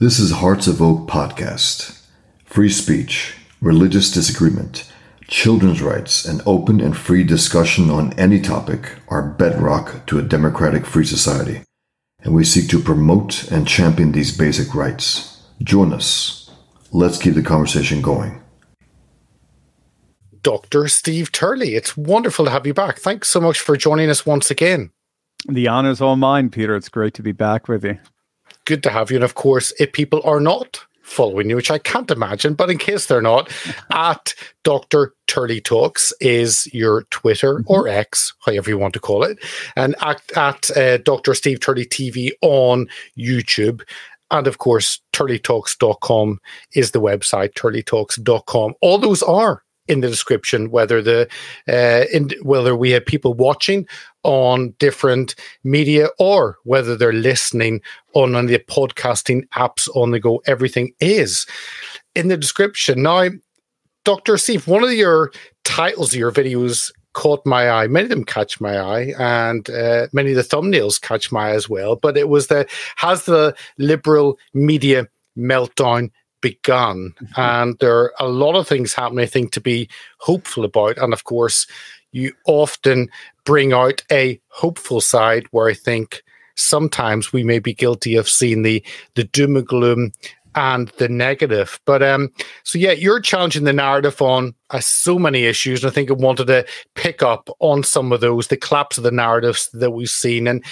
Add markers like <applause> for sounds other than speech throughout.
This is Hearts of Oak Podcast. Free speech, religious disagreement, children's rights, and open and free discussion on any topic are bedrock to a democratic free society, and we seek to promote and champion these basic rights. Join us. Let's keep the conversation going. Dr. Steve Turley, it's wonderful to have you back. Thanks so much for joining us once again. The honor's all mine, Peter. It's great to be back with you good to have you. And of course, if people are not following you, which I can't imagine, but in case they're not, at Dr. Turley Talks is your Twitter mm-hmm. or X, however you want to call it, and at, at uh, Dr. Steve Turley TV on YouTube. And of course, turleytalks.com is the website, turleytalks.com. All those are in the description whether the uh, in, whether we have people watching on different media or whether they're listening on, on the podcasting apps on the go. Everything is in the description. Now, Dr. Steve, one of your titles of your videos caught my eye. Many of them catch my eye, and uh, many of the thumbnails catch my eye as well. But it was the has the liberal media meltdown begun? Mm-hmm. And there are a lot of things happening, I think, to be hopeful about. And of course, you often bring out a hopeful side where I think sometimes we may be guilty of seeing the the doom and gloom and the negative. But um, so yeah, you're challenging the narrative on uh, so many issues, and I think I wanted to pick up on some of those, the collapse of the narratives that we've seen, and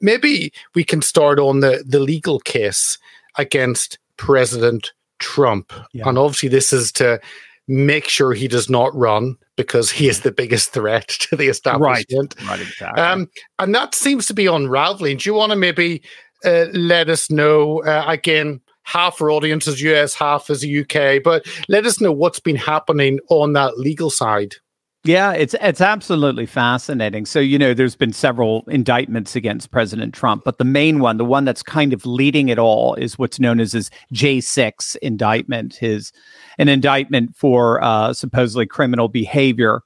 maybe we can start on the the legal case against President Trump, yeah. and obviously this is to make sure he does not run because he is the biggest threat to the establishment. Right, right exactly. Um, and that seems to be unraveling. Do you want to maybe uh, let us know uh, again? Half our audience is US, half is the UK, but let us know what's been happening on that legal side. Yeah, it's it's absolutely fascinating. So, you know, there's been several indictments against President Trump, but the main one, the one that's kind of leading it all is what's known as his J6 indictment, his an indictment for uh, supposedly criminal behavior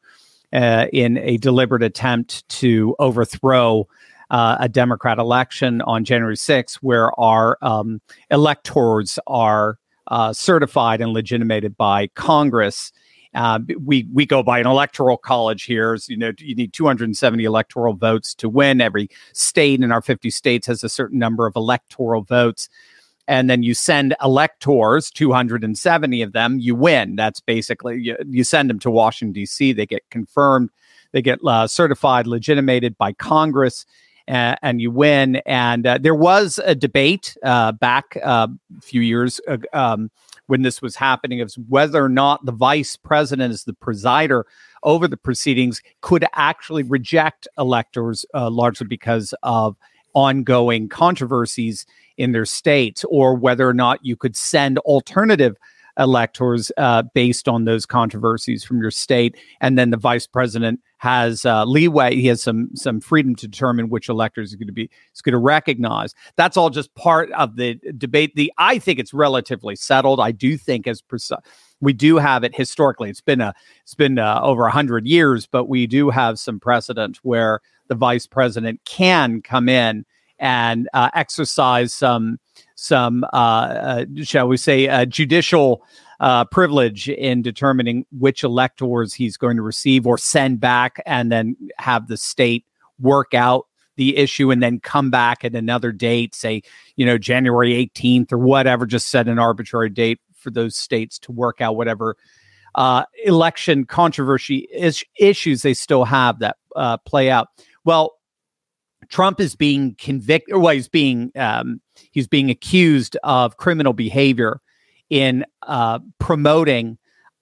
uh, in a deliberate attempt to overthrow uh, a Democrat election on January 6th, where our um, electors are uh, certified and legitimated by Congress uh, we we go by an electoral college here. So, you know, you need 270 electoral votes to win. Every state in our 50 states has a certain number of electoral votes. And then you send electors, 270 of them, you win. That's basically, you, you send them to Washington, D.C., they get confirmed, they get uh, certified, legitimated by Congress. And you win. And uh, there was a debate uh, back uh, a few years um, when this was happening is whether or not the vice president, as the presider over the proceedings, could actually reject electors uh, largely because of ongoing controversies in their states, or whether or not you could send alternative electors uh, based on those controversies from your state, and then the vice president has uh, leeway. He has some some freedom to determine which electors is going to be is going to recognize. That's all just part of the debate. The I think it's relatively settled. I do think as precise we do have it historically. It's been a it's been uh, over a hundred years, but we do have some precedent where the vice president can come in and uh, exercise some some, uh, uh, shall we say, uh, judicial uh, privilege in determining which electors he's going to receive or send back, and then have the state work out the issue and then come back at another date, say, you know, January 18th or whatever, just set an arbitrary date for those states to work out whatever uh, election controversy is- issues they still have that uh, play out. Well, Trump is being convicted, well, he's being um, he's being accused of criminal behavior in uh, promoting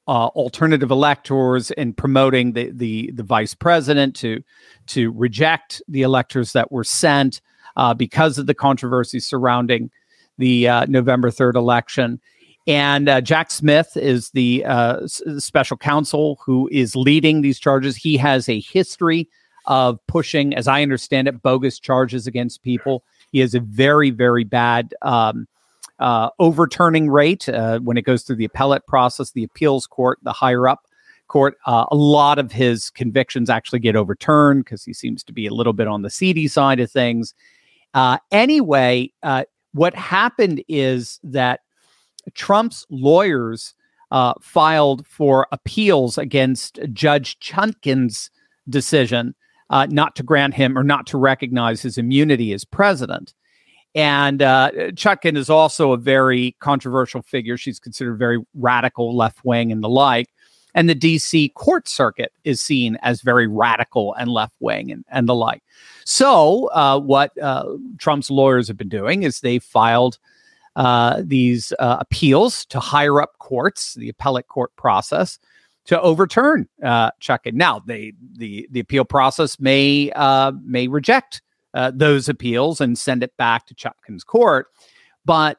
uh, alternative electors and promoting the, the the vice president to to reject the electors that were sent uh, because of the controversy surrounding the uh, November third election. And uh, Jack Smith is the uh, s- special counsel who is leading these charges. He has a history of pushing, as I understand it, bogus charges against people. He has a very, very bad um, uh, overturning rate uh, when it goes through the appellate process, the appeals court, the higher up court. Uh, a lot of his convictions actually get overturned because he seems to be a little bit on the seedy side of things. Uh, anyway, uh, what happened is that Trump's lawyers uh, filed for appeals against Judge Chutkan's decision uh, not to grant him or not to recognize his immunity as president. And uh, Chutkan is also a very controversial figure. She's considered very radical, left wing, and the like. And the DC court circuit is seen as very radical and left wing and, and the like. So, uh, what uh, Trump's lawyers have been doing is they filed uh, these uh, appeals to higher up courts, the appellate court process, to overturn uh, Chutkan. Now, they the the appeal process may uh, may reject uh, those appeals and send it back to Chutkan's court, but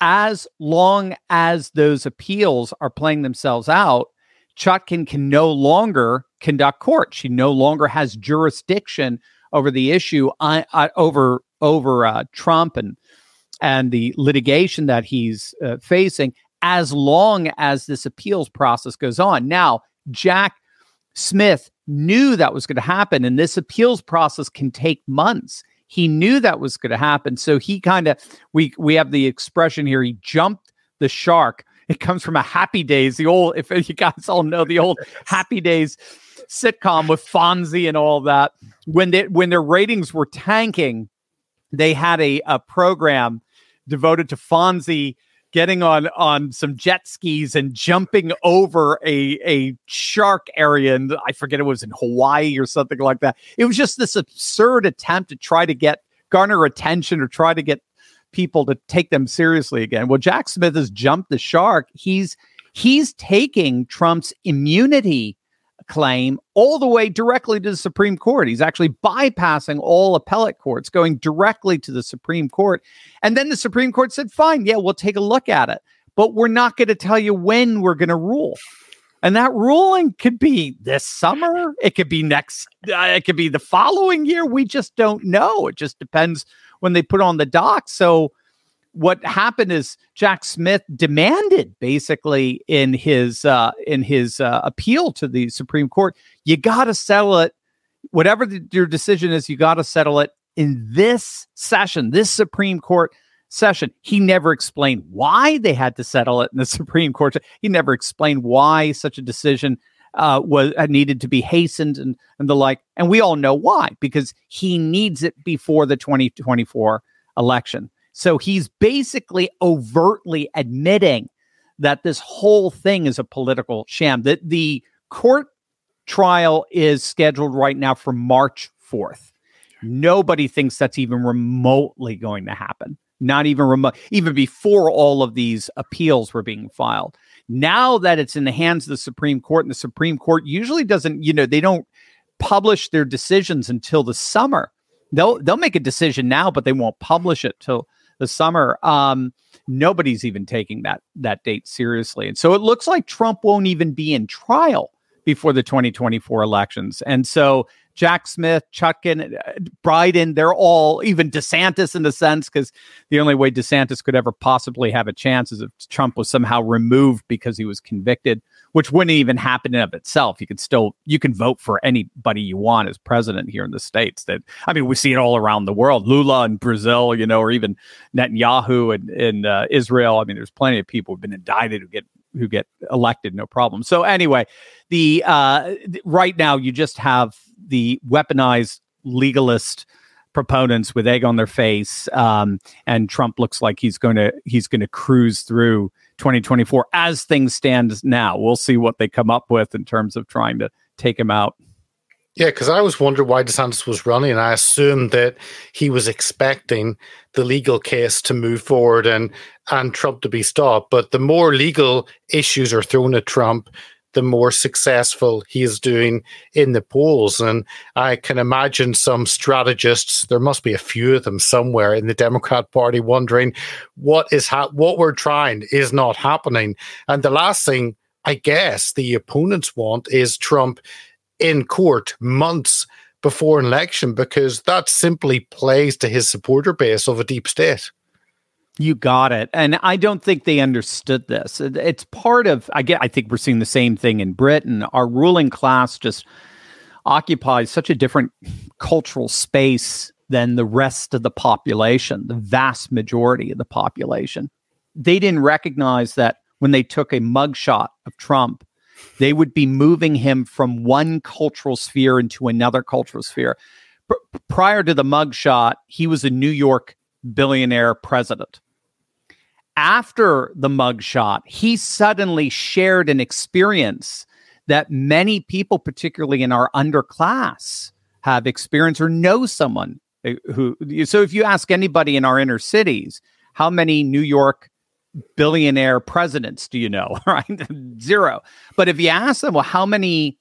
as long as those appeals are playing themselves out, Chutkan can no longer conduct court. She no longer has jurisdiction over the issue uh, uh, over over uh, Trump and and the litigation that he's uh, facing as long as this appeals process goes on. Now, Jack Smith knew that was going to happen, and this appeals process can take months. He knew that was going to happen, so he kind of we we have the expression here. He jumped the shark. It comes from a Happy Days, the old if you guys all know the old <laughs> Happy Days sitcom with Fonzie and all that. When they when their ratings were tanking, they had a, a program devoted to Fonzie getting on on some jet skis and jumping over a a shark area and I forget it was in Hawaii or something like that. It was just this absurd attempt to try to get garner attention or try to get people to take them seriously again. Well, Jack Smith has jumped the shark. He's he's taking Trump's immunity claim all the way directly to the Supreme Court. He's actually bypassing all appellate courts, going directly to the Supreme Court. And then the Supreme Court said, fine, yeah, we'll take a look at it, but we're not going to tell you when we're going to rule. And that ruling could be this summer. It could be next. Uh, it could be the following year. We just don't know. It just depends when they put on the dock. So what happened is Jack Smith demanded basically in his uh, in his uh, appeal to the Supreme Court, you got to settle it. Whatever the, your decision is, you got to settle it in this session, this Supreme Court session. He never explained why they had to settle it in the <laughs> Supreme Court. He never explained why such a decision uh, was uh, needed to be hastened and, and the like. And we all know why, because he needs it before the 2024 election. So he's basically overtly admitting that this whole thing is a political sham. That the court trial is scheduled right now for March 4th. Nobody thinks that's even remotely going to happen. Not even remote, even before all of these appeals were being filed. Now that it's in the hands of the Supreme Court, and the Supreme Court usually doesn't, you know, they don't publish their decisions until the summer. They'll they'll make a decision now, but they won't publish it till the summer. Um, nobody's even taking that that date seriously, and so it looks like Trump won't even be in trial before the 2024 elections. And so Jack Smith, Chutkan, uh, Biden, they're all, even DeSantis in a sense, because the only way DeSantis could ever possibly have a chance is if Trump was somehow removed because he was convicted, which wouldn't even happen in of itself. You could still, you can vote for anybody you want as president here in the States. That I mean, we see it all around the world. Lula in Brazil, you know, or even Netanyahu in, in uh, Israel. I mean, there's plenty of people who've been indicted who get who get elected, no problem. So anyway, the uh, right now you just have the weaponized legalist proponents with egg on their face, um, and Trump looks like he's going to he's going to cruise through 2024 as things stand now. We'll see what they come up with in terms of trying to take him out. Yeah, because I was wondering why DeSantis was running, and I assumed that he was expecting the legal case to move forward and and Trump to be stopped. But the more legal issues are thrown at Trump, the more successful he is doing in the polls. And I can imagine some strategists, there must be a few of them somewhere in the Democrat Party, wondering what is ha- what we're trying is not happening. And the last thing I guess the opponents want is Trump in court months before an election because that simply plays to his supporter base of a deep state. You got it. And I don't think they understood this. It's part of I get I think we're seeing the same thing in Britain. Our ruling class just occupies such a different cultural space than the rest of the population, the vast majority of the population. They didn't recognize that when they took a mugshot of Trump, they would be moving him from one cultural sphere into another cultural sphere. P- prior to the mugshot, he was a New York billionaire president. After the mugshot, he suddenly shared an experience that many people, particularly in our underclass, have experienced or know someone uh, who. So, if you ask anybody in our inner cities, how many New York billionaire presidents do you know? <laughs> Right, zero. But if you ask them, well, how many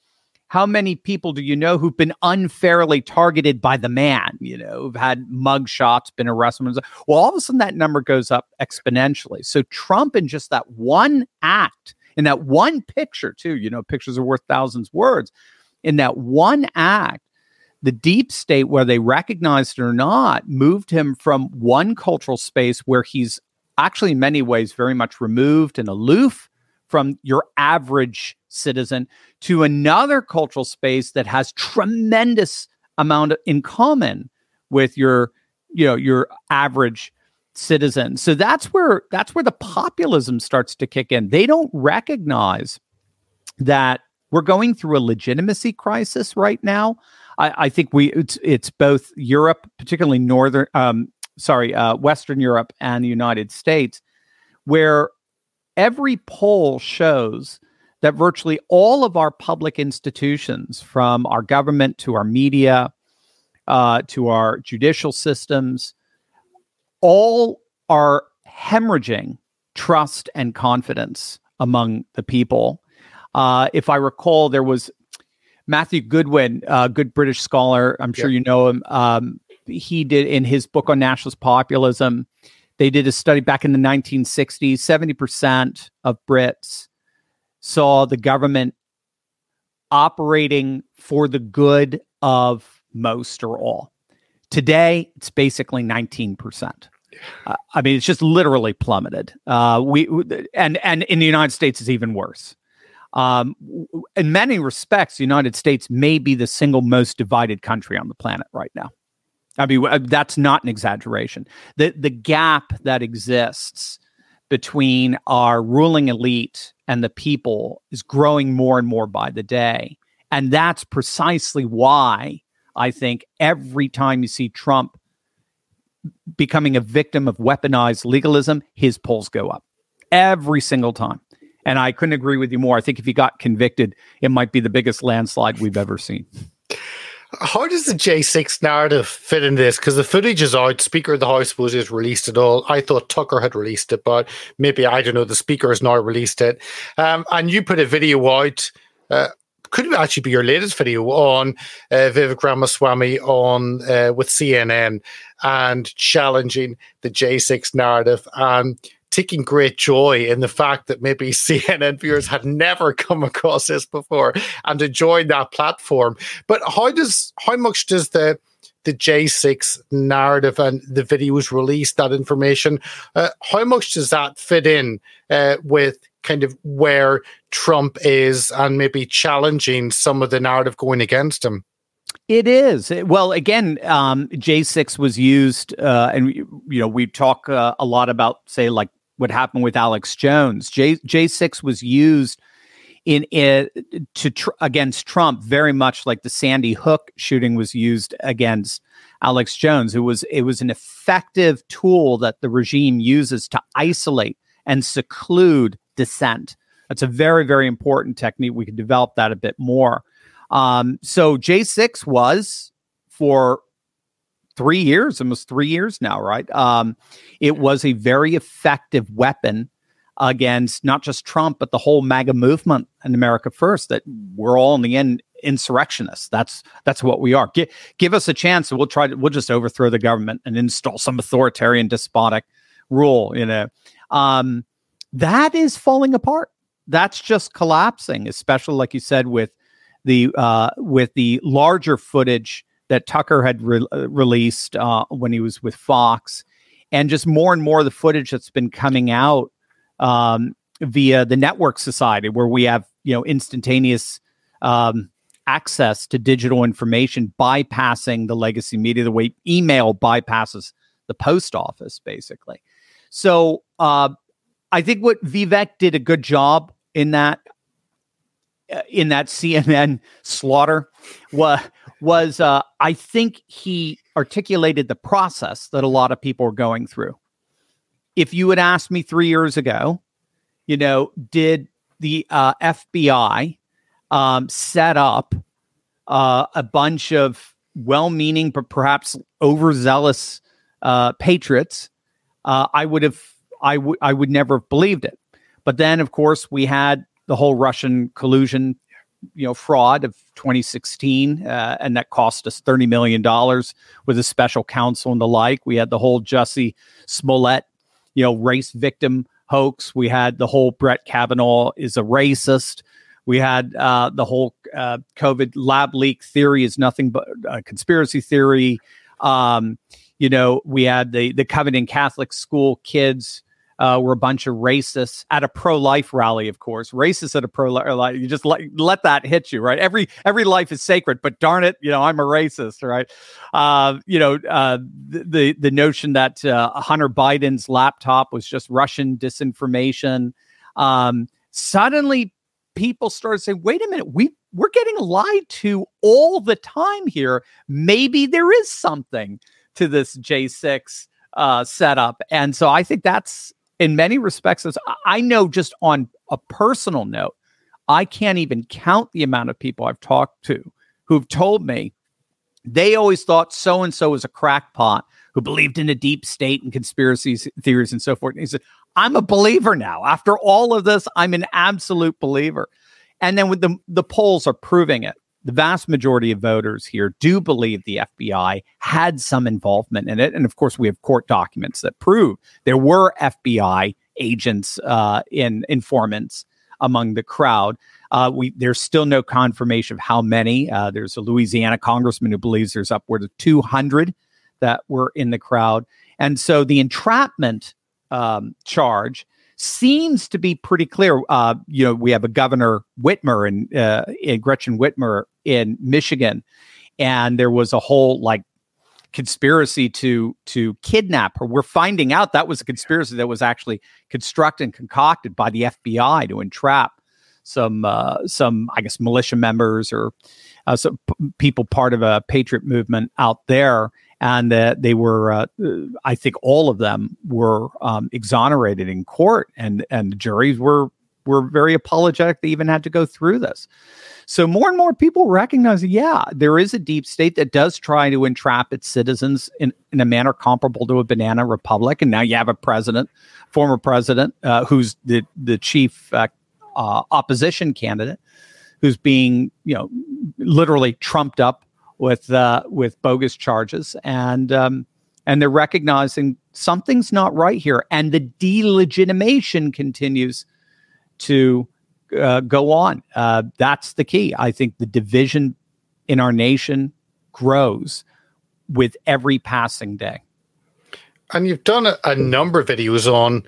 how many people do you know who've been unfairly targeted by the man? You know, who've had mug shots, been arrested. Well, all of a sudden that number goes up exponentially. So Trump, in just that one act, in that one picture, too, you know, pictures are worth thousands of words. In that one act, the deep state, where they recognized it or not, moved him from one cultural space where he's actually, in many ways, very much removed and aloof from your average citizen to another cultural space that has tremendous amount in common with your you know your average citizen. So that's where that's where the populism starts to kick in. They don't recognize that we're going through a legitimacy crisis right now. I, I think we it's, it's both europe particularly northern um, sorry uh, western europe and the united states where every poll shows that virtually all of our public institutions, from our government to our media uh, to our judicial systems, all are hemorrhaging trust and confidence among the people. Uh, if I recall, there was Matthew Goodwin, a good British scholar. I'm sure you know him. Um, he did in his book on nationalist populism. They did a study back in the 1960s. 70% of Brits saw the government operating for the good of most or all. Today, it's basically 19%. Uh, I mean, it's just literally plummeted. Uh, we and and in the United States, it's even worse. Um, in many respects, the United States may be the single most divided country on the planet right now. I mean, uh, that's not an exaggeration. The the gap that exists between our ruling elite and the people is growing more and more by the day. And that's precisely why I think every time you see Trump becoming a victim of weaponized legalism, his polls go up every single time. And I couldn't agree with you more. I think if he got convicted, it might be the biggest landslide we've ever seen. How does the J6 narrative fit in this? Because the footage is out. Speaker of the House was just released it all. I thought Tucker had released it, but maybe I don't know. The Speaker has now released it, um, and you put a video out. Uh, could actually be your latest video on uh, Vivek Ramaswamy on uh, with CNN and challenging the J6 narrative and taking great joy in the fact that maybe <laughs> CNN viewers had never come across this before and enjoyed that platform. But how does how much does the the J6 narrative and the videos released that information. Uh, how much does that fit in uh, with kind of where Trump is and maybe challenging some of the narrative going against him? It is well. Again, um, J6 was used, uh, and you know we talk uh, a lot about, say, like what happened with Alex Jones. J J6 was used in it to tr- against Trump very much like the Sandy Hook shooting was used against Alex Jones. It was it was an effective tool that the regime uses to isolate and seclude dissent. That's a very very important technique. We could develop that a bit more. Um, so J6 was for three years, almost three years now, right? Um, it was a very effective weapon against not just Trump, but the whole MAGA movement and America First. That we're all in the end insurrectionists. That's that's what we are. Give give us a chance, and we'll try to we'll just overthrow the government and install some authoritarian, despotic rule. You know, um, that is falling apart. That's just collapsing, especially like you said with the uh, with the larger footage that Tucker had re- uh, released uh, when he was with Fox, and just more and more of the footage that's been coming out um, via the Network Society, where we have you know instantaneous um, access to digital information bypassing the legacy media the way email bypasses the post office basically. So uh, i think what vivek did a good job in that uh, in that <laughs> cnn slaughter was was uh, i think he articulated the process that a lot of people are going through if you had asked me three years ago you know did the uh, fbi um, set up uh, a bunch of well-meaning but perhaps overzealous uh, patriots, uh, I would have I would I would never have believed it. But then, of course, we had the whole Russian collusion, you know, fraud of 2016, uh, and that cost us 30 million dollars with a special counsel and the like. We had the whole Jussie Smollett, you know, race victim hoax. We had the whole Brett Kavanaugh is a racist. We had uh, the whole uh, COVID lab leak theory is nothing but a conspiracy theory. Um, you know, we had the the Covington Catholic school kids uh, were a bunch of racists at a pro life rally. Of course, racists at a pro life. You just let let that hit you, right? Every every life is sacred, but darn it, you know, I'm a racist, right? Uh, you know, uh, the the notion that uh, Hunter Biden's laptop was just Russian disinformation. Um, suddenly people started saying, wait a minute, we we're getting lied to all the time here. Maybe there is something to this J6 uh, setup. And so I think that's in many respects, as I know just on a personal note, I can't even count the amount of people I've talked to who've told me they always thought so and so was a crackpot who believed in a deep state and conspiracy theories and so forth. And he said, I'm a believer now. After all of this, I'm an absolute believer. And then with the the polls are proving it. The vast majority of voters here do believe the FBI had some involvement in it. And of course, we have court documents that prove there were FBI agents uh, in informants among the crowd. Uh, we there's still no confirmation of how many. Uh, there's a Louisiana congressman who believes there's upward of 200 that were in the crowd, and so the entrapment um, charge seems to be pretty clear. Uh, you know, we have a Governor Whitmer and uh, Gretchen Whitmer in Michigan, and there was a whole like conspiracy to to kidnap her. We're finding out that was a conspiracy that was actually constructed and concocted by the FBI to entrap some uh, some I guess militia members or uh, some p- people part of a patriot movement out there and uh, they were uh, i think all of them were um, exonerated in court and and the juries were were very apologetic. They even had to go through this. So more and more people recognize yeah there is a deep state that does try to entrap its citizens in, in a manner comparable to a banana republic. And now you have a president former president uh, who's the the chief uh, uh, opposition candidate who's being you know literally trumped up with uh, with bogus charges, and um, and they're recognizing something's not right here, and the delegitimation continues to uh, go on. Uh, that's the key. I think the division in our nation grows with every passing day. And you've done a, a number of videos on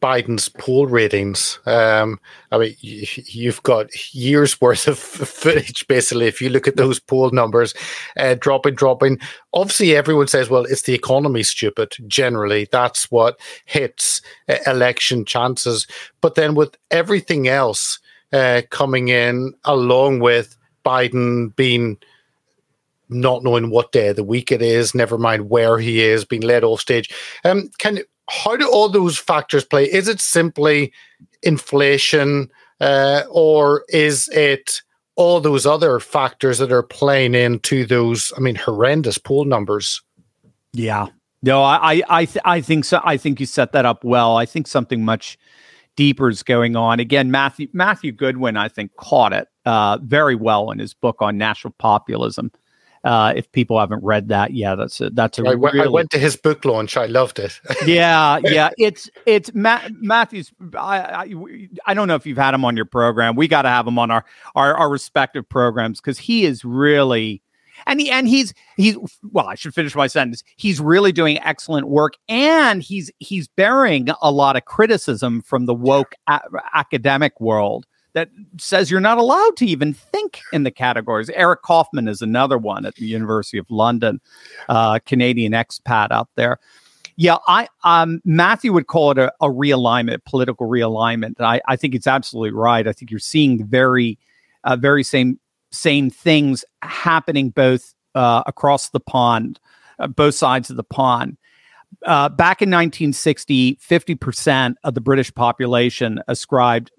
Biden's poll ratings. Um, I mean, you've got years worth of footage, basically. If you look at those poll numbers, uh, dropping, dropping. Obviously, everyone says, "Well, it's the economy, stupid." Generally, that's what hits uh, election chances. But then, with everything else uh, coming in, along with Biden being not knowing what day of the week it is, never mind where he is, being led off stage. Um, can how do all those factors play? Is it simply inflation, uh, or is it all those other factors that are playing into those? I mean, horrendous poll numbers. Yeah, no, I, I, th- I think so. I think you set that up well. I think something much deeper is going on. Again, Matthew Matthew Goodwin, I think, caught it uh, very well in his book on national populism. Uh, if people haven't read that, yeah, that's a that's a. I, really, I went to his book launch. I loved it. <laughs> yeah, yeah, it's it's Ma- Matthew's. I, I, I don't know if you've had him on your program. We got to have him on our our, our respective programs because he is really. And he and he's he's well, I should finish my sentence. He's really doing excellent work, and he's he's bearing a lot of criticism from the woke a- academic world that says you're not allowed to even think in the categories. Eric Kaufmann is another one at the University of London, uh, Canadian expat out there. Yeah, I um, Matthew would call it a, a realignment, political realignment. I, I think it's absolutely right. I think you're seeing the very, uh, very same same things happening both uh, across the pond, uh, both sides of the pond uh, back in 1960, 50% of the British population ascribed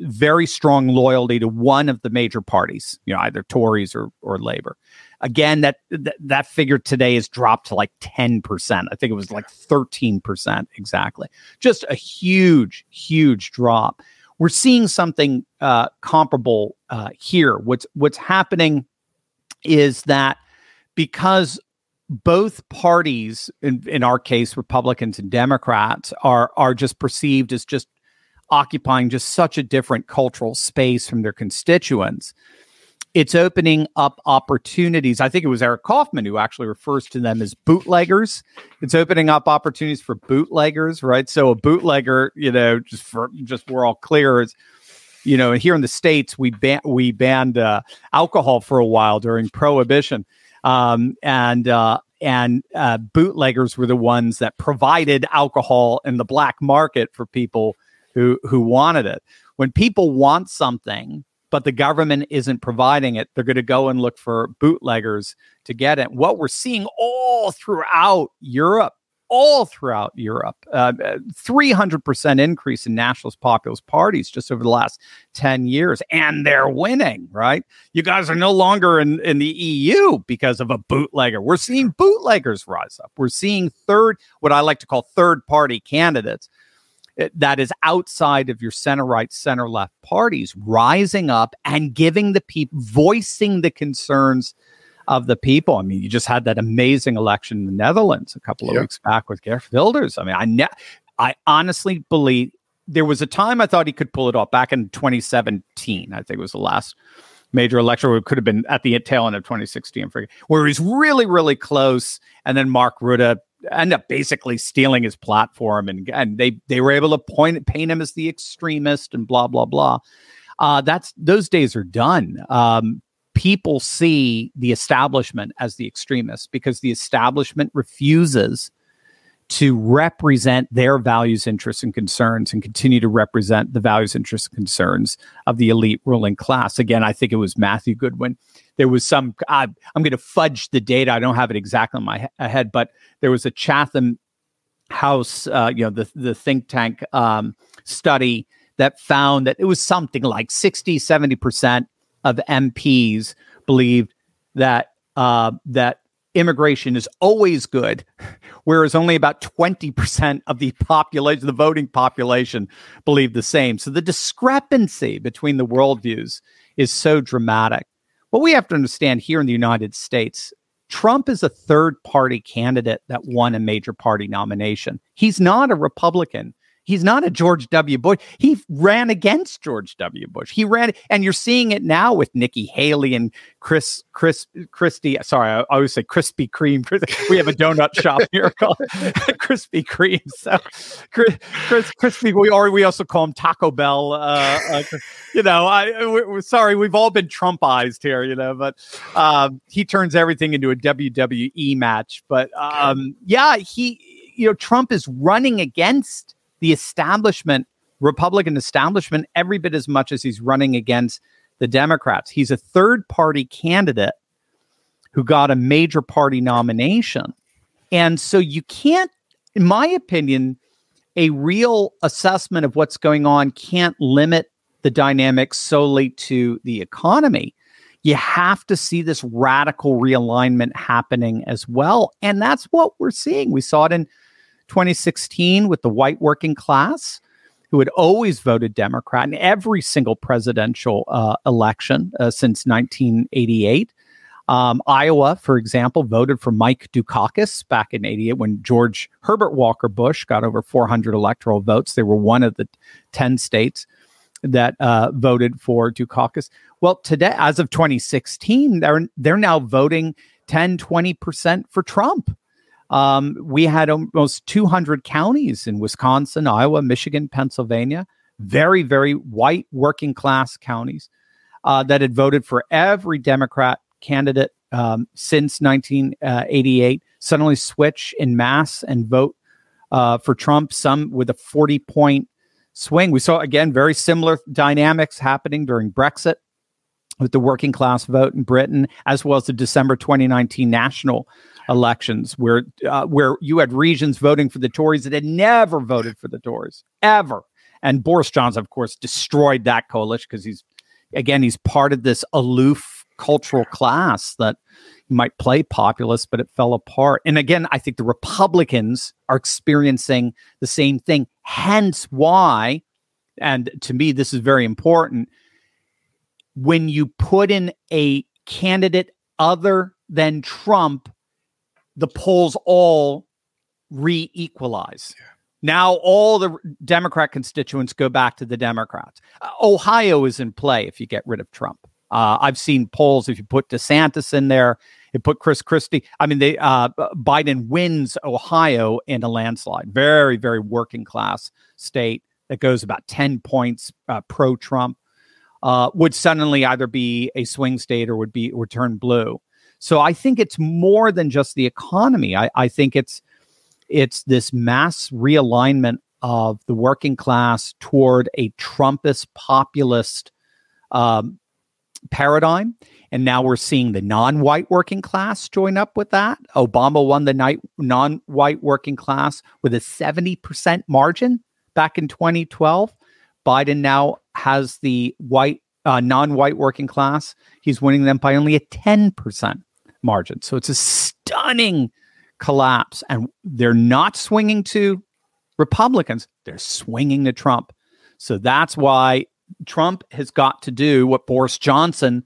very strong loyalty to one of the major parties, you know, either Tories or, or Labour. Again, that, that that figure today has dropped to like 10%. I think it was like 13% exactly. Just a huge, huge drop. We're seeing something uh, comparable uh, here. What's what's happening is that because both parties, in, in our case, Republicans and Democrats, are are just perceived as just occupying just such a different cultural space from their constituents. It's opening up opportunities. I think it was Eric Kaufmann who actually refers to them as bootleggers. It's opening up opportunities for bootleggers, right? So a bootlegger, you know, just for just we're all clear is you know, here in the states, we ban we banned uh, alcohol for a while during prohibition um, and uh, and uh, bootleggers were the ones that provided alcohol in the black market for people who who wanted it. When people want something, but the government isn't providing it, they're going to go and look for bootleggers to get it. What we're seeing all throughout Europe all throughout Europe. Uh, 300% increase in nationalist populist parties just over the last 10 years. And they're winning, right? You guys are no longer in, in the EU because of a bootlegger. We're seeing bootleggers rise up. We're seeing third, what I like to call third party candidates. Eh, that is outside of your center right, center left parties rising up and giving the people, voicing the concerns of the people. I mean, you just had that amazing election in the Netherlands a couple of weeks back with Geert Wilders. I mean, I ne- I honestly believe there was a time I thought he could pull it off back in 2017. I think it was the last major election, or it could have been at the tail end of 2016, where he's really, really close. And then Mark Rutte ended up basically stealing his platform, and and they they were able to point paint him as the extremist and blah blah blah. Uh, that's those days are done. Um, people see the establishment as the extremists because the establishment refuses to represent their values, interests, and concerns and continue to represent the values, interests, and concerns of the elite ruling class. Again, I think it was Matthew Goodwin. There was some, uh, I'm going to fudge the data. I don't have it exactly in my head, but there was a Chatham House, uh, you know, the, the think tank um, study that found that it was something like 60, 70% of MPs believed that uh, that immigration is always good, <laughs> whereas only about 20% of the population, the voting population, believe the same. So the discrepancy between the worldviews is so dramatic. What we have to understand here in the United States, Trump is a third party candidate that won a major party nomination. He's not a Republican. He's not a George W. Bush. He ran against George W. Bush. He ran, and you're seeing it now with Nikki Haley and Chris Chris Christie. Sorry, I always say Krispy Kreme. <laughs> We have a donut shop here called <laughs> Krispy Kreme. So Chris, Chris Crispy. We or we also call him Taco Bell. Uh, uh, you know, I we're, sorry, we've all been Trumpized here. You know, but um, he turns everything into a WWE match. But um, yeah, he. You know, Trump is running against the establishment, Republican establishment, every bit as much as he's running against the Democrats. He's a third party candidate who got a major party nomination. And so you can't, in my opinion, a real assessment of what's going on can't limit the dynamics solely to the economy. You have to see this radical realignment happening as well. And that's what we're seeing. We saw it in 2016 with the white working class who had always voted Democrat in every single presidential uh, election uh, since 1988. Um, Iowa, for example, voted for Mike Dukakis back in 88 when George Herbert Walker Bush got over 400 electoral votes. They were one of the 10 states that uh, voted for Dukakis. Well, today, as of 2016, they're, they're now voting 10, 20% for Trump. Um, we had almost 200 counties in Wisconsin, Iowa, Michigan, Pennsylvania very, very white working class counties uh, that had voted for every Democrat candidate um, since 1988 suddenly switch in mass and vote uh, for Trump, some with a 40 point swing. We saw, again, very similar dynamics happening during Brexit with the working class vote in Britain, as well as the December 2019 national elections, where uh, where you had regions voting for the Tories that had never voted for the Tories ever. And Boris Johnson, of course, destroyed that coalition because he's again he's part of this aloof cultural class that might play populist, but it fell apart. And again, I think the Republicans are experiencing the same thing. Hence why, and to me, this is very important when you put in a candidate other than Trump, the polls all re equalize. Yeah. Now, all the Democrat constituents go back to the Democrats. Uh, Ohio is in play if you get rid of Trump. Uh, I've seen polls if you put DeSantis in there, it put Chris Christie. I mean, they uh, Biden wins Ohio in a landslide. Very, very working class state that goes about ten points uh, pro Trump uh, would suddenly either be a swing state or would be or turn blue. So I think it's more than just the economy. I, I think it's it's this mass realignment of the working class toward a Trumpist populist um, paradigm. And now we're seeing the non white working class join up with that. Obama won the non white working class with a 70% margin back in 2012. Biden now has the white, uh, non-white working class. He's winning them by only a 10% margin. So it's a stunning collapse. And they're not swinging to Republicans, they're swinging to Trump. So that's why Trump has got to do what Boris Johnson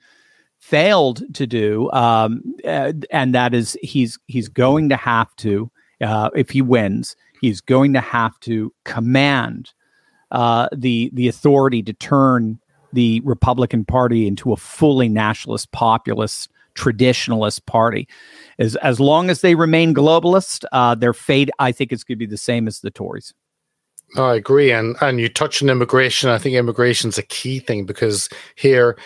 failed to do, um, and that is he's he's going to have to, uh, if he wins, he's going to have to command uh, the the authority to turn the Republican Party into a fully nationalist, populist, traditionalist party. As as long as they remain globalist, uh, their fate, I think, is going to be the same as the Tories. I agree, and and you touch on immigration. I think immigration is a key thing because here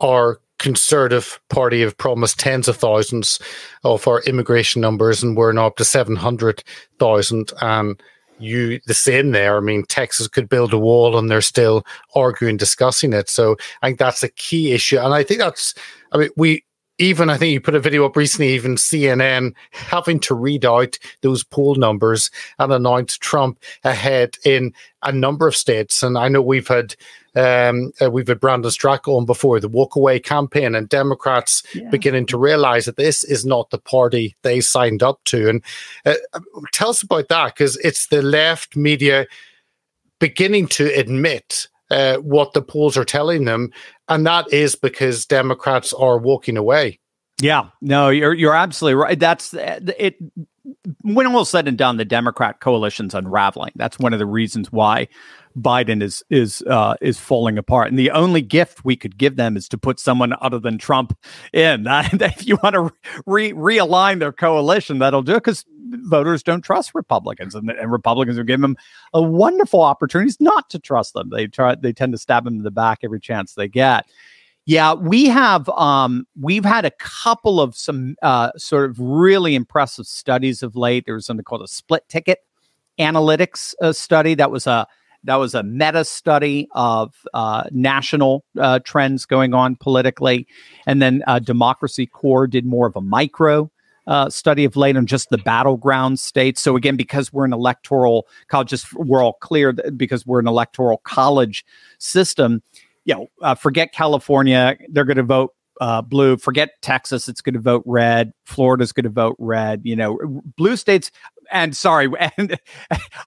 our Conservative Party have promised tens of thousands of our immigration numbers, and we're now up to seven hundred thousand. And you the same there. I mean, Texas could build a wall and they're still arguing, discussing it. So I think that's a key issue. And I think that's, I mean, we, even I think you put a video up recently, even CNN having to read out those poll numbers and announce Trump ahead in a number of states. And I know we've had um, uh, we've had Brandon Straka on before the walkaway campaign, and Democrats yeah. beginning to realize that this is not the party they signed up to. And uh, tell us about that because it's the left media beginning to admit uh, what the polls are telling them, and that is because Democrats are walking away. Yeah, no, you're you're absolutely right. That's it. When all said and done, the Democrat coalition's unraveling. That's one of the reasons why Biden is is uh, is falling apart. And the only gift we could give them is to put someone other than Trump in. <laughs> if you want to re- realign their coalition, that'll do it because voters don't trust Republicans, and, and Republicans are giving them a wonderful opportunities not to trust them. They try they tend to stab them in the back every chance they get. Yeah, we have um, we've had a couple of some uh, sort of really impressive studies of late. There was something called a split ticket analytics uh, study that was a that was a meta study of uh, national uh, trends going on politically, and then uh, Democracy Corps did more of a micro uh, study of late on just the battleground states. So again, because we're an electoral college, just we're all clear because we're an electoral college system you know, uh, forget California, they're going to vote uh, blue. Forget Texas, it's going to vote red. Florida's going to vote red. You know, blue states. And sorry, <laughs> and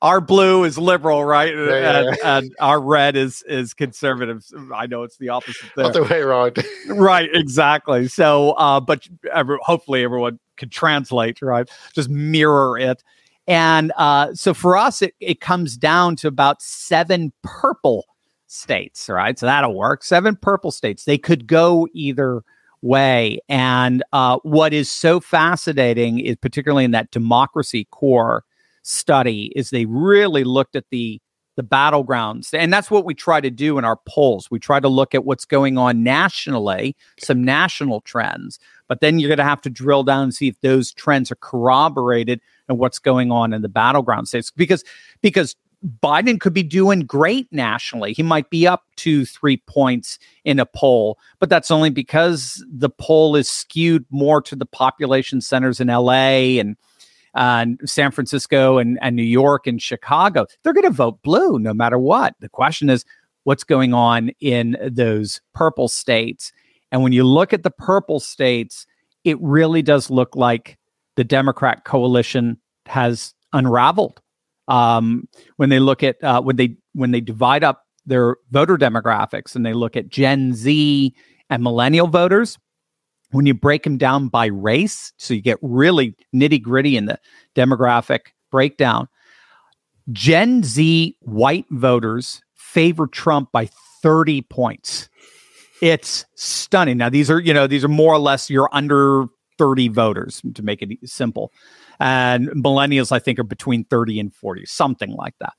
our blue is liberal, right? Yeah, yeah, and, yeah. and, our red is is conservative. I know it's the opposite there. Other way around. <laughs> right, exactly. So, uh, but every, hopefully everyone can translate, right? Just mirror it. And uh, so for us, it, it comes down to about seven purple states, right? So that'll work. Seven purple states. They could go either way. And uh, what is so fascinating is, particularly in that democracy corps study, is they really looked at the the battlegrounds. And that's what we try to do in our polls. We try to look at what's going on nationally, some national trends, but then you're going to have to drill down and see if those trends are corroborated and what's going on in the battleground states because because Biden could be doing great nationally. He might be up to three points in a poll, but that's only because the poll is skewed more to the population centers in LA and uh, San Francisco and, and New York and Chicago. They're going to vote blue no matter what. The question is, what's going on in those purple states? And when you look at the purple states, it really does look like the Democrat coalition has unraveled um, when they look at uh, when they when they divide up their voter demographics and they look at Gen Z and millennial voters, when you break them down by race, so you get really nitty gritty in the demographic breakdown, Gen Z white voters favor Trump by 30 points. It's stunning. Now, these are, you know, these are more or less your under 30 voters to make it simple and millennials I think are between 30 and 40, something like that.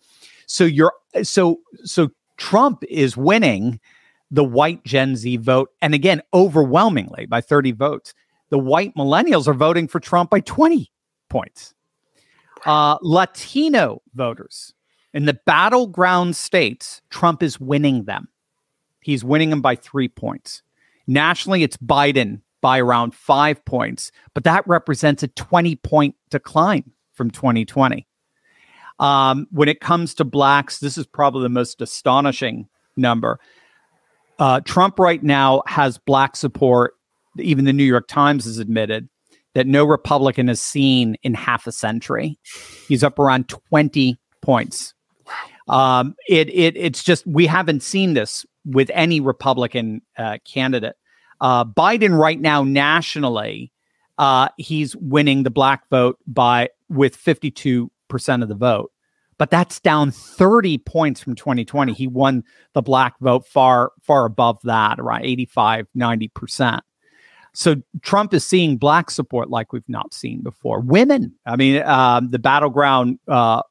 So you're so so Trump is winning the white Gen Z vote and again overwhelmingly by 30 votes. The white millennials are voting for Trump by 20 points. Uh, Latino voters in the battleground states, Trump is winning them. He's winning them by three points. Nationally, it's Biden by around five points, but that represents a 20 point decline from 2020. Um, when it comes to blacks, this is probably the most astonishing number. Uh, Trump right now has black support. Even the New York Times has admitted that no Republican has seen in half a century. He's up around 20 points. Um, it, it it's just we haven't seen this with any Republican uh, candidate. Uh, Biden right now nationally, uh, he's winning the black vote by with 52% of the vote. But that's down 30 points from 2020. He won the black vote far, far above that, around 85, 90%. So Trump is seeing black support like we've not seen before. Women, I mean, um, the battleground uh,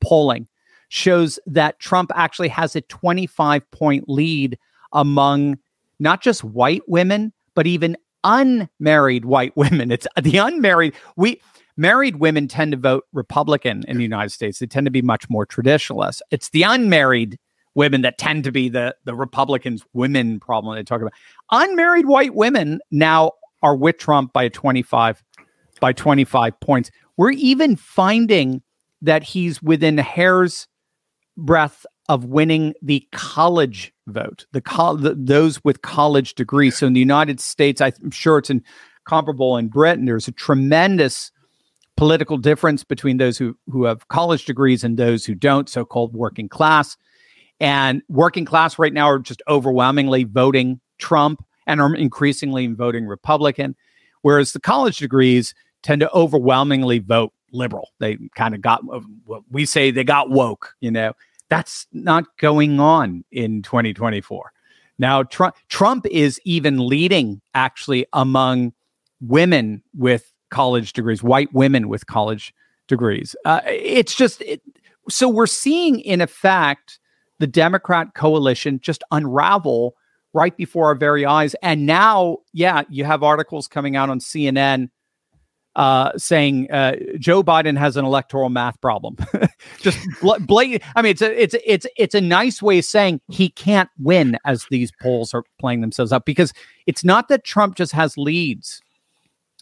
polling shows that Trump actually has a 25 point lead among not just white women, but even unmarried white <laughs> women. It's the unmarried. We married women tend to vote Republican in the United States. They tend to be much more traditionalist. It's the unmarried women that tend to be the the Republicans' women problem they talk about. Unmarried white women now are with Trump by 25 by 25 points. We're even finding that he's within hair's breadth of winning the college vote, the, co- the, those with college degrees. So in the United States, I'm sure it's in, comparable in Britain. There's a tremendous political difference between those who who have college degrees and those who don't, so-called working class. And working class right now are just overwhelmingly voting Trump and are increasingly voting Republican, whereas the college degrees tend to overwhelmingly vote liberal. They kind of got what we say they got woke, you know. That's not going on in 2024. Now, Trump, Trump is even leading actually among women with college degrees, white women with college degrees. Uh, it's just it, so we're seeing, in effect, the Democrat coalition just unravel right before our very eyes. And now, yeah, you have articles coming out on CNN uh, saying uh, Joe Biden has an electoral math problem. <laughs> Just bl- blatant. I mean, it's a it's it's it's a nice way of saying he can't win as these polls are playing themselves up because it's not that Trump just has leads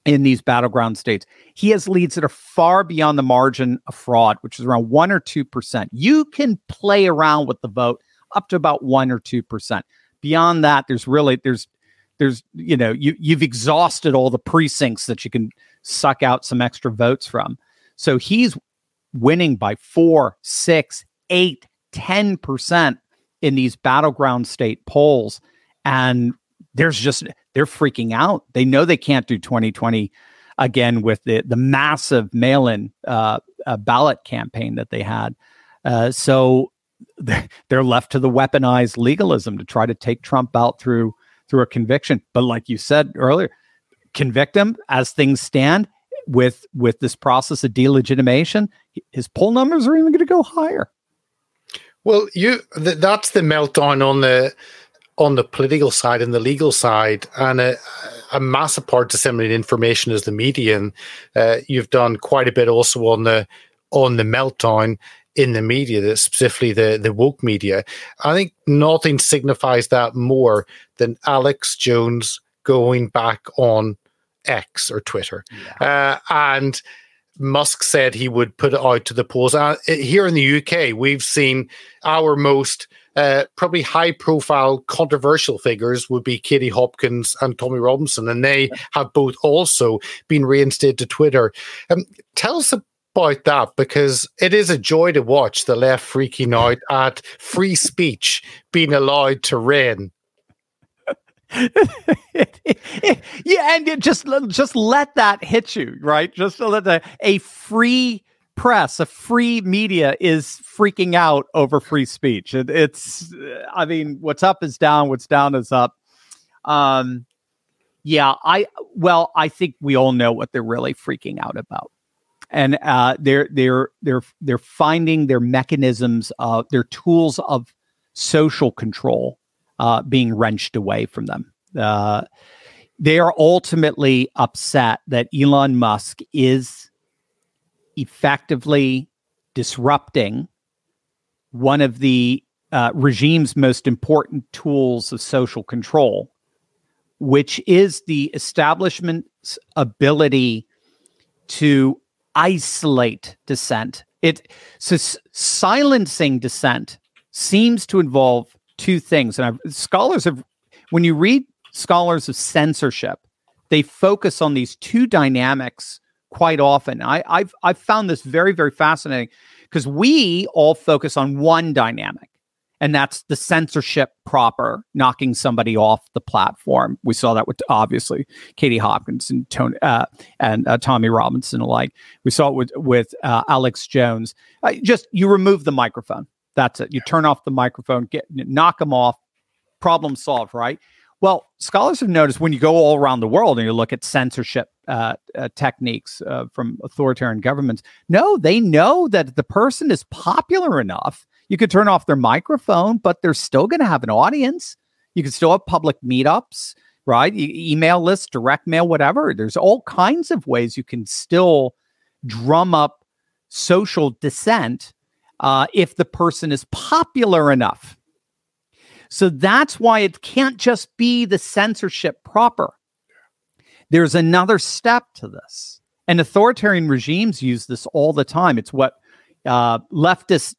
in these battleground states. He has leads that are far beyond the margin of fraud, which is around one or two percent. You can play around with the vote up to about one or two percent. Beyond that, there's really there's there's you know you you've exhausted all the precincts that you can suck out some extra votes from. So he's winning by four, six, eight, 10% in these battleground state polls. And there's just, they're freaking out. They know they can't do 2020 again with the, the massive mail in uh, uh, ballot campaign that they had. Uh, so <laughs> they're left to the weaponized legalism to try to take Trump out through through a conviction. But like you said earlier, convict him as things stand with with this process of delegitimation, his poll numbers are even going to go higher. Well, you th- that's the meltdown on the on the political side and the legal side, and a, a massive part disseminating information is the media. And uh, you've done quite a bit also on the on the meltdown in the media, that specifically the the woke media. I think nothing signifies that more than Alex Jones going back on X or Twitter, yeah. uh, and Musk said he would put it out to the polls. Uh, here in the UK, we've seen our most uh, probably high profile controversial figures would be Katie Hopkins and Tommy Robinson, and they have both also been reinstated to Twitter. Um, tell us about that because it is a joy to watch the left freaking out at free speech being allowed to reign. <laughs> yeah, and just just let that hit you, right? Just let the a free press, a free media is freaking out over free speech. It, it's, I mean, what's up is down, what's down is up. Um, yeah, I well, I think we all know what they're really freaking out about, and uh, they're they're they're they're finding their mechanisms, uh, their tools of social control uh, being wrenched away from them. Uh, they are ultimately upset that Elon Musk is effectively disrupting one of the uh, regime's most important tools of social control, which is the establishment's ability to isolate dissent. It so silencing dissent seems to involve two things, and I've, scholars have, when you read scholars of censorship, they focus on these two dynamics quite often. I, I've I've found this very very fascinating because we all focus on one dynamic, and that's the censorship proper, knocking somebody off the platform. We saw that with obviously Katie Hopkins and Tony uh, and uh, Tommy Robinson alike. We saw it with with uh, Alex Jones. Uh, just you remove the microphone. That's it. You turn off the microphone, get knock them off. Problem solved, right? Well, scholars have noticed when you go all around the world and you look at censorship uh, uh, techniques uh, from authoritarian governments, no, they know that the person is popular enough. You could turn off their microphone, but they're still going to have an audience. You can still have public meetups, right? E- email lists, direct mail, whatever. There's all kinds of ways you can still drum up social dissent uh, if the person is popular enough. So that's why it can't just be the censorship proper. There's another step to this. And authoritarian regimes use this all the time. It's what uh, leftist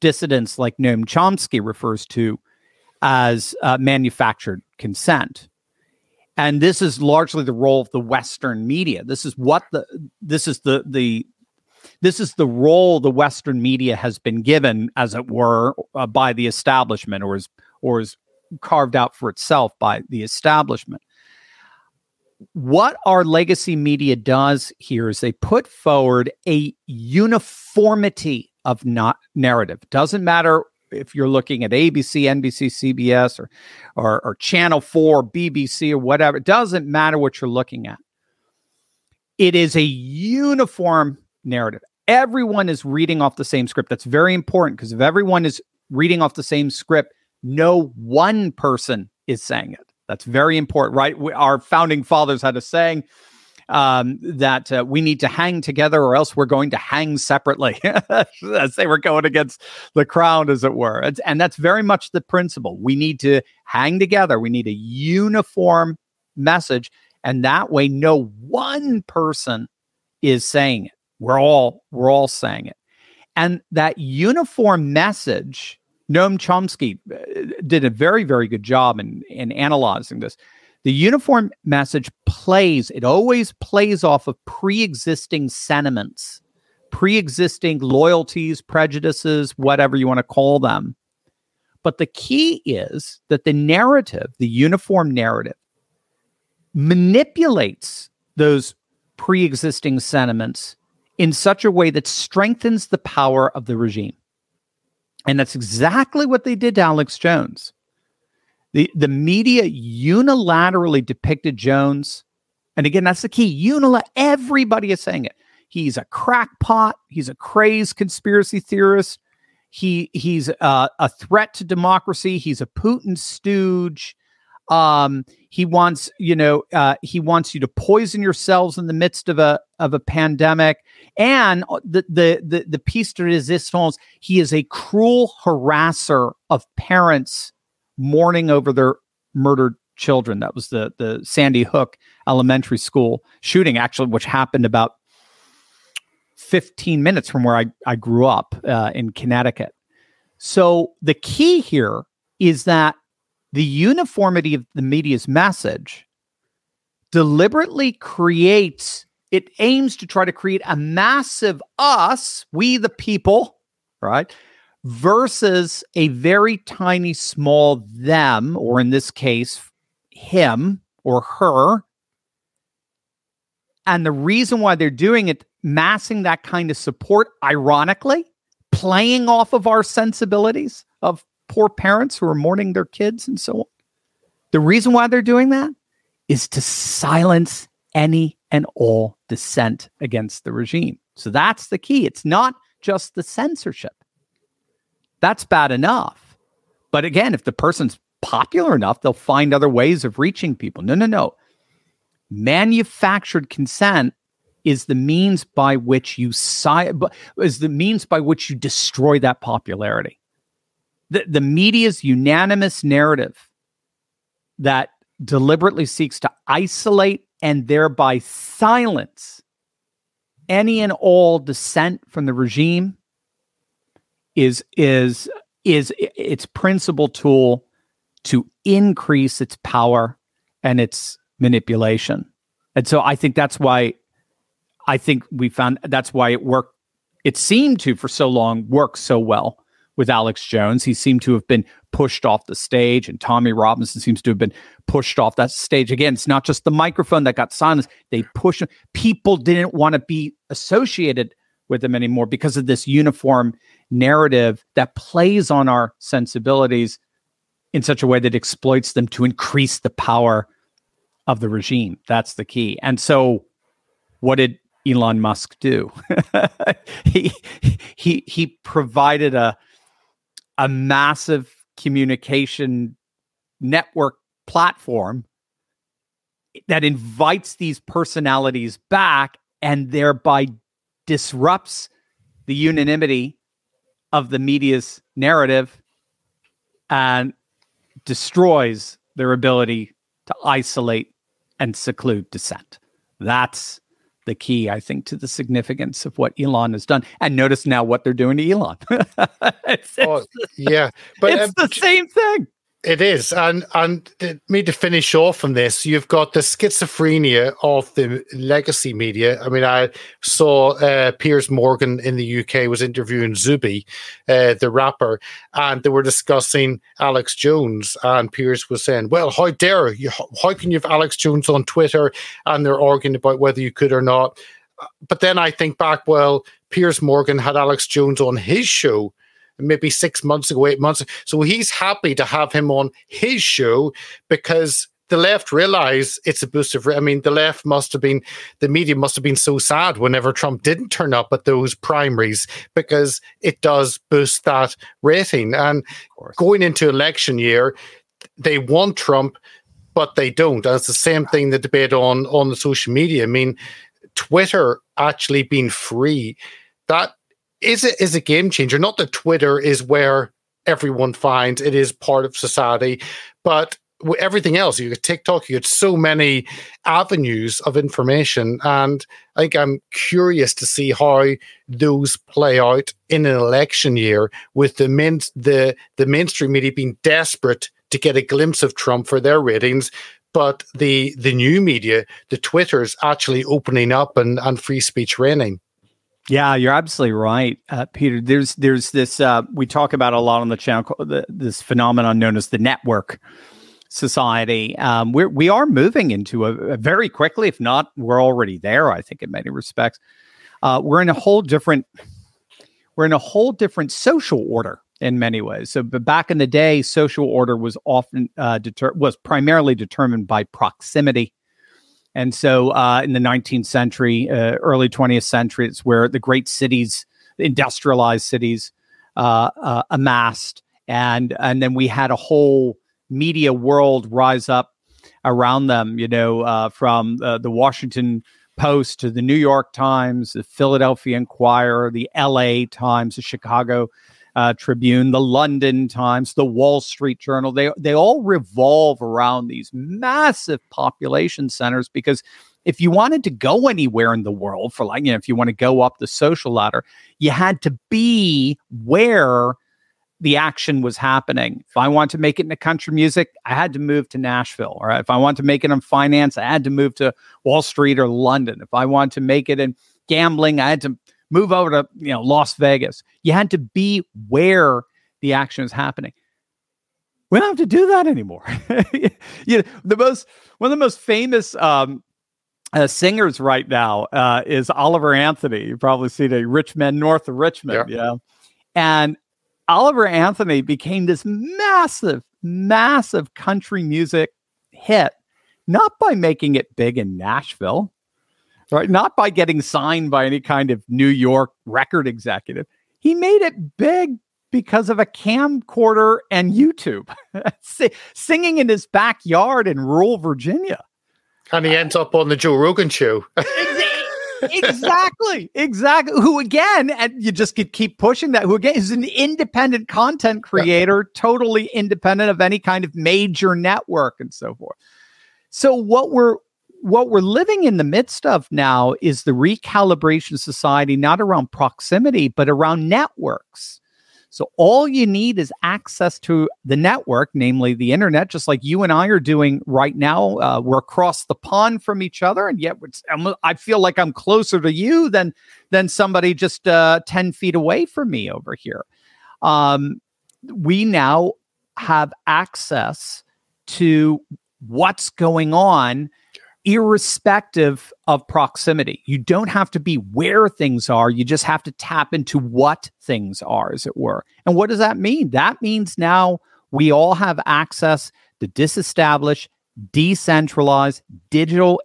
dissidents like Noam Chomsky refers to as uh, manufactured consent. And this is largely the role of the Western media. This is what the this is the the this is the role the Western media has been given, as it were, uh, by the establishment, or is or is carved out for itself by the establishment. What our legacy media does here is they put forward a uniformity of not narrative. Doesn't matter if you're looking at ABC, NBC, CBS, or, or, or Channel 4, BBC, or whatever. It doesn't matter what you're looking at. It is a uniform narrative. Everyone is reading off the same script. That's very important because if everyone is reading off the same script, no one person is saying it. That's very important, right? We, our founding fathers had a saying um, that uh, we need to hang together or else we're going to hang separately <laughs> as they were going against the crown, as it were. It's, and that's very much the principle. We need to hang together. We need a uniform message. And that way, no one person is saying it. We're all, we're all saying it. And that uniform message Noam Chomsky uh, did a very, very good job in, in analyzing this. The uniform message plays, it always plays off of pre existing sentiments, pre existing loyalties, prejudices, whatever you want to call them. But the key is that the narrative, the uniform narrative, manipulates those pre existing sentiments in such a way that strengthens the power of the regime. And that's exactly what they did to Alex Jones. The, the media unilaterally depicted Jones. And again, that's the key. Unila- everybody is saying it. He's a crackpot. He's a crazed conspiracy theorist. he he's a threat to democracy. He's a Putin stooge. Um, he wants you know uh, he wants you to poison yourselves in the midst of a of a pandemic. And uh, the the the the piece de resistance. He is a cruel harasser of parents mourning over their murdered children. That was the the Sandy Hook Elementary School shooting, actually, which happened about 15 minutes from where I, I grew up uh, in Connecticut. So the key here is that the uniformity of the media's message deliberately creates, it aims to try to create a massive us, we the people, right? Versus a very tiny, small them, or in this case, him or her. And the reason why they're doing it massing that kind of support, ironically, playing off of our sensibilities of poor parents who are mourning their kids and so on. The reason why they're doing that is to silence any and all dissent against the regime. So that's the key. It's not just the censorship. That's bad enough. But again, if the person's popular enough, they'll find other ways of reaching people. No, no, no. Manufactured consent is the means by which you si- is the means by which you destroy that popularity. The, the media's unanimous narrative that deliberately seeks to isolate and thereby silence any and all dissent from the regime is is is its principal tool to increase its power and its manipulation. And so I think that's why I think we found that's why it worked. It seemed to for so long work so well with Alex Jones. He seemed to have been pushed off the stage, and Tommy Robinson seems to have been pushed off that stage. Again, it's not just the microphone that got silenced. They pushed people didn't want to be associated with them anymore because of this uniform narrative that plays on our sensibilities in such a way that exploits them to increase the power of the regime. That's the key. And so what did Elon Musk do? <laughs> he he he provided a a massive communication network platform that invites these personalities back and thereby disrupts the unanimity of the media's narrative and destroys their ability to isolate and seclude dissent. That's the key, I think, to the significance of what Elon has done. And notice now what they're doing to Elon. <laughs> it's, oh, yeah, but it's um, the same thing. It is, and and me to finish off on this, you've got the schizophrenia of the legacy media. I mean, I saw uh, Piers Morgan in the UK was interviewing Zuby, uh, the rapper, and they were discussing Alex Jones, and Piers was saying, "Well, how dare you? How can you have Alex Jones on Twitter?" And they're arguing about whether you could or not. But then I think back, well, Piers Morgan had Alex Jones on his show maybe six months ago, eight months. So he's happy to have him on his show because the left realize it's a boost of. I mean, the left must have been, the media must have been so sad whenever Trump didn't turn up at those primaries because it does boost that rating. And going into election year, they want Trump, but they don't. And it's the same thing the debate on on the social media. I mean, Twitter actually being free, that is it is a game changer. Not that Twitter is where everyone finds it is part of society, but everything else, you get TikTok, you get so many avenues of information, and I think I'm curious to see how those play out in an election year with the main, the the mainstream media being desperate to get a glimpse of Trump for their ratings, but the the new media, the Twitters, actually opening up and and free speech reigning. Yeah, you're absolutely right, uh, Peter. There's there's this uh, we talk about a lot on the channel the, this phenomenon known as the network society. Um, we're we are moving into a, a, very quickly, if not, we're already there. I think in many respects, uh, we're in a whole different we're in a whole different social order in many ways. So, but back in the day, social order was often uh, deter- was primarily determined by proximity and so uh, in the 19th century, uh, early 20th century, it's where the great cities, industrialized cities, uh, uh, amassed, and and then we had a whole media world rise up around them. You know, uh, from the Washington Post to the New York Times, the Philadelphia Inquirer, the L.A. Times, the Chicago uh, Tribune, the London Times, the Wall Street Journal. They they all revolve around these massive population centers because if you wanted to go anywhere in the world for like you know if you want to go up the social ladder, you had to be where the action was happening. If I want to make it in country music, I had to move to Nashville. Or if I want to make it in finance, I had to move to Wall Street or London. If I want to make it in gambling, I had to move over to you know Las Vegas. You had to be where the action is happening. We don't have to do that anymore. <laughs> you know, the most one of the most famous um, uh, singers right now uh, is Oliver Anthony. You probably seen the Rich Men North of Richmond, yeah. yeah. And Oliver Anthony became this massive, massive country music hit, not by making it big in Nashville, right? Not by getting signed by any kind of New York record executive. He made it big because of a camcorder and YouTube, <laughs> singing in his backyard in rural Virginia. And he ends up on the Joe Rogan show. <laughs> exactly, exactly. Who again, and you just could keep pushing that. Who again is an independent content creator, yeah. totally independent of any kind of major network and so forth. So what we're what we're living in the midst of now is the recalibration society, not around proximity, but around networks. So all you need is access to the network, namely the internet, just like you and I are doing right now. Uh, we're across the pond from each other, and yet I feel like I'm closer to you than than somebody just uh, ten feet away from me over here. Um, we now have access to what's going on irrespective of proximity. You don't have to be where things are. You just have to tap into what things are, as it were. And what does that mean? That means now we all have access to disestablish, decentralized digital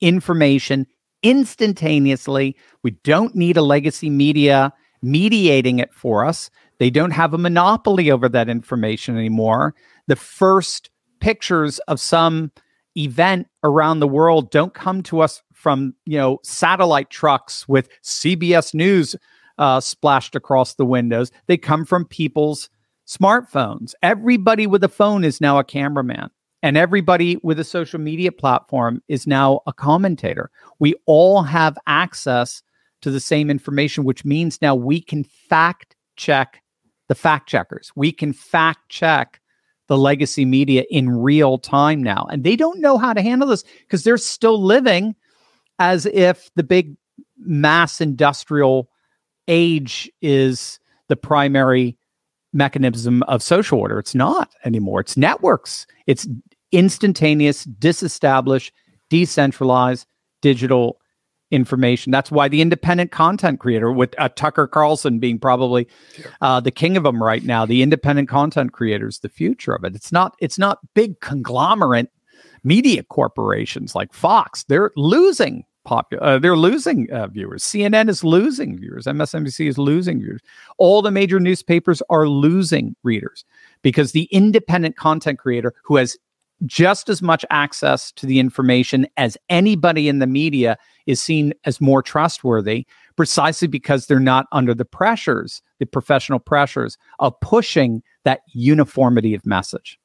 information instantaneously. We don't need a legacy media mediating it for us. They don't have a monopoly over that information anymore. The first pictures of some event around the world don't come to us from you know satellite trucks with CBS News uh, splashed across the windows. They come from people's smartphones. Everybody with a phone is now a cameraman, and everybody with a social media platform is now a commentator. We all have access to the same information, which means now we can fact check the fact checkers. We can fact check the legacy media in real time now. And they don't know how to handle this because they're still living as if the big mass industrial age is the primary mechanism of social order. It's not anymore. It's networks. It's instantaneous, disestablished, decentralized digital information. That's why the independent content creator, with uh, Tucker Carlson being probably uh, the king of them right now, the independent content creator is the future of it. It's not. It's not big conglomerate media corporations like Fox. They're losing popular. Uh, they're losing uh, viewers. CNN is losing viewers. MSNBC is losing viewers. All the major newspapers are losing readers because the independent content creator who has just as much access to the information as anybody in the media is seen as more trustworthy precisely because they're not under the pressures, the professional pressures of pushing that uniformity of message.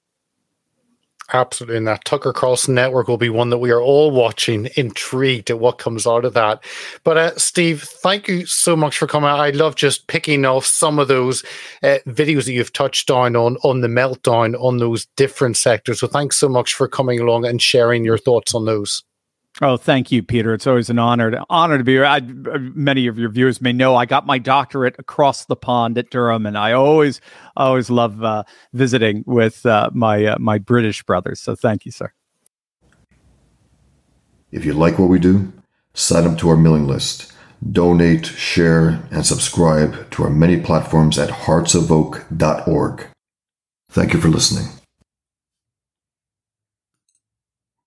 Absolutely. And that Tucker Carlson network will be one that we are all watching, intrigued at what comes out of that. But uh, Steve, thank you so much for coming. I love just picking off some of those uh, videos that you've touched on, on on the meltdown on those different sectors. So thanks so much for coming along and sharing your thoughts on those. Oh, thank you, Peter. It's always an honor to honor to be here. I, many of your viewers may know I got my doctorate across the pond at Durham, and I always always love uh, visiting with uh, my uh, my British brothers. So thank you, sir. If you like what we do, sign up to our mailing list, donate, share, and subscribe to our many platforms at heartsofoak.org. Thank you for listening.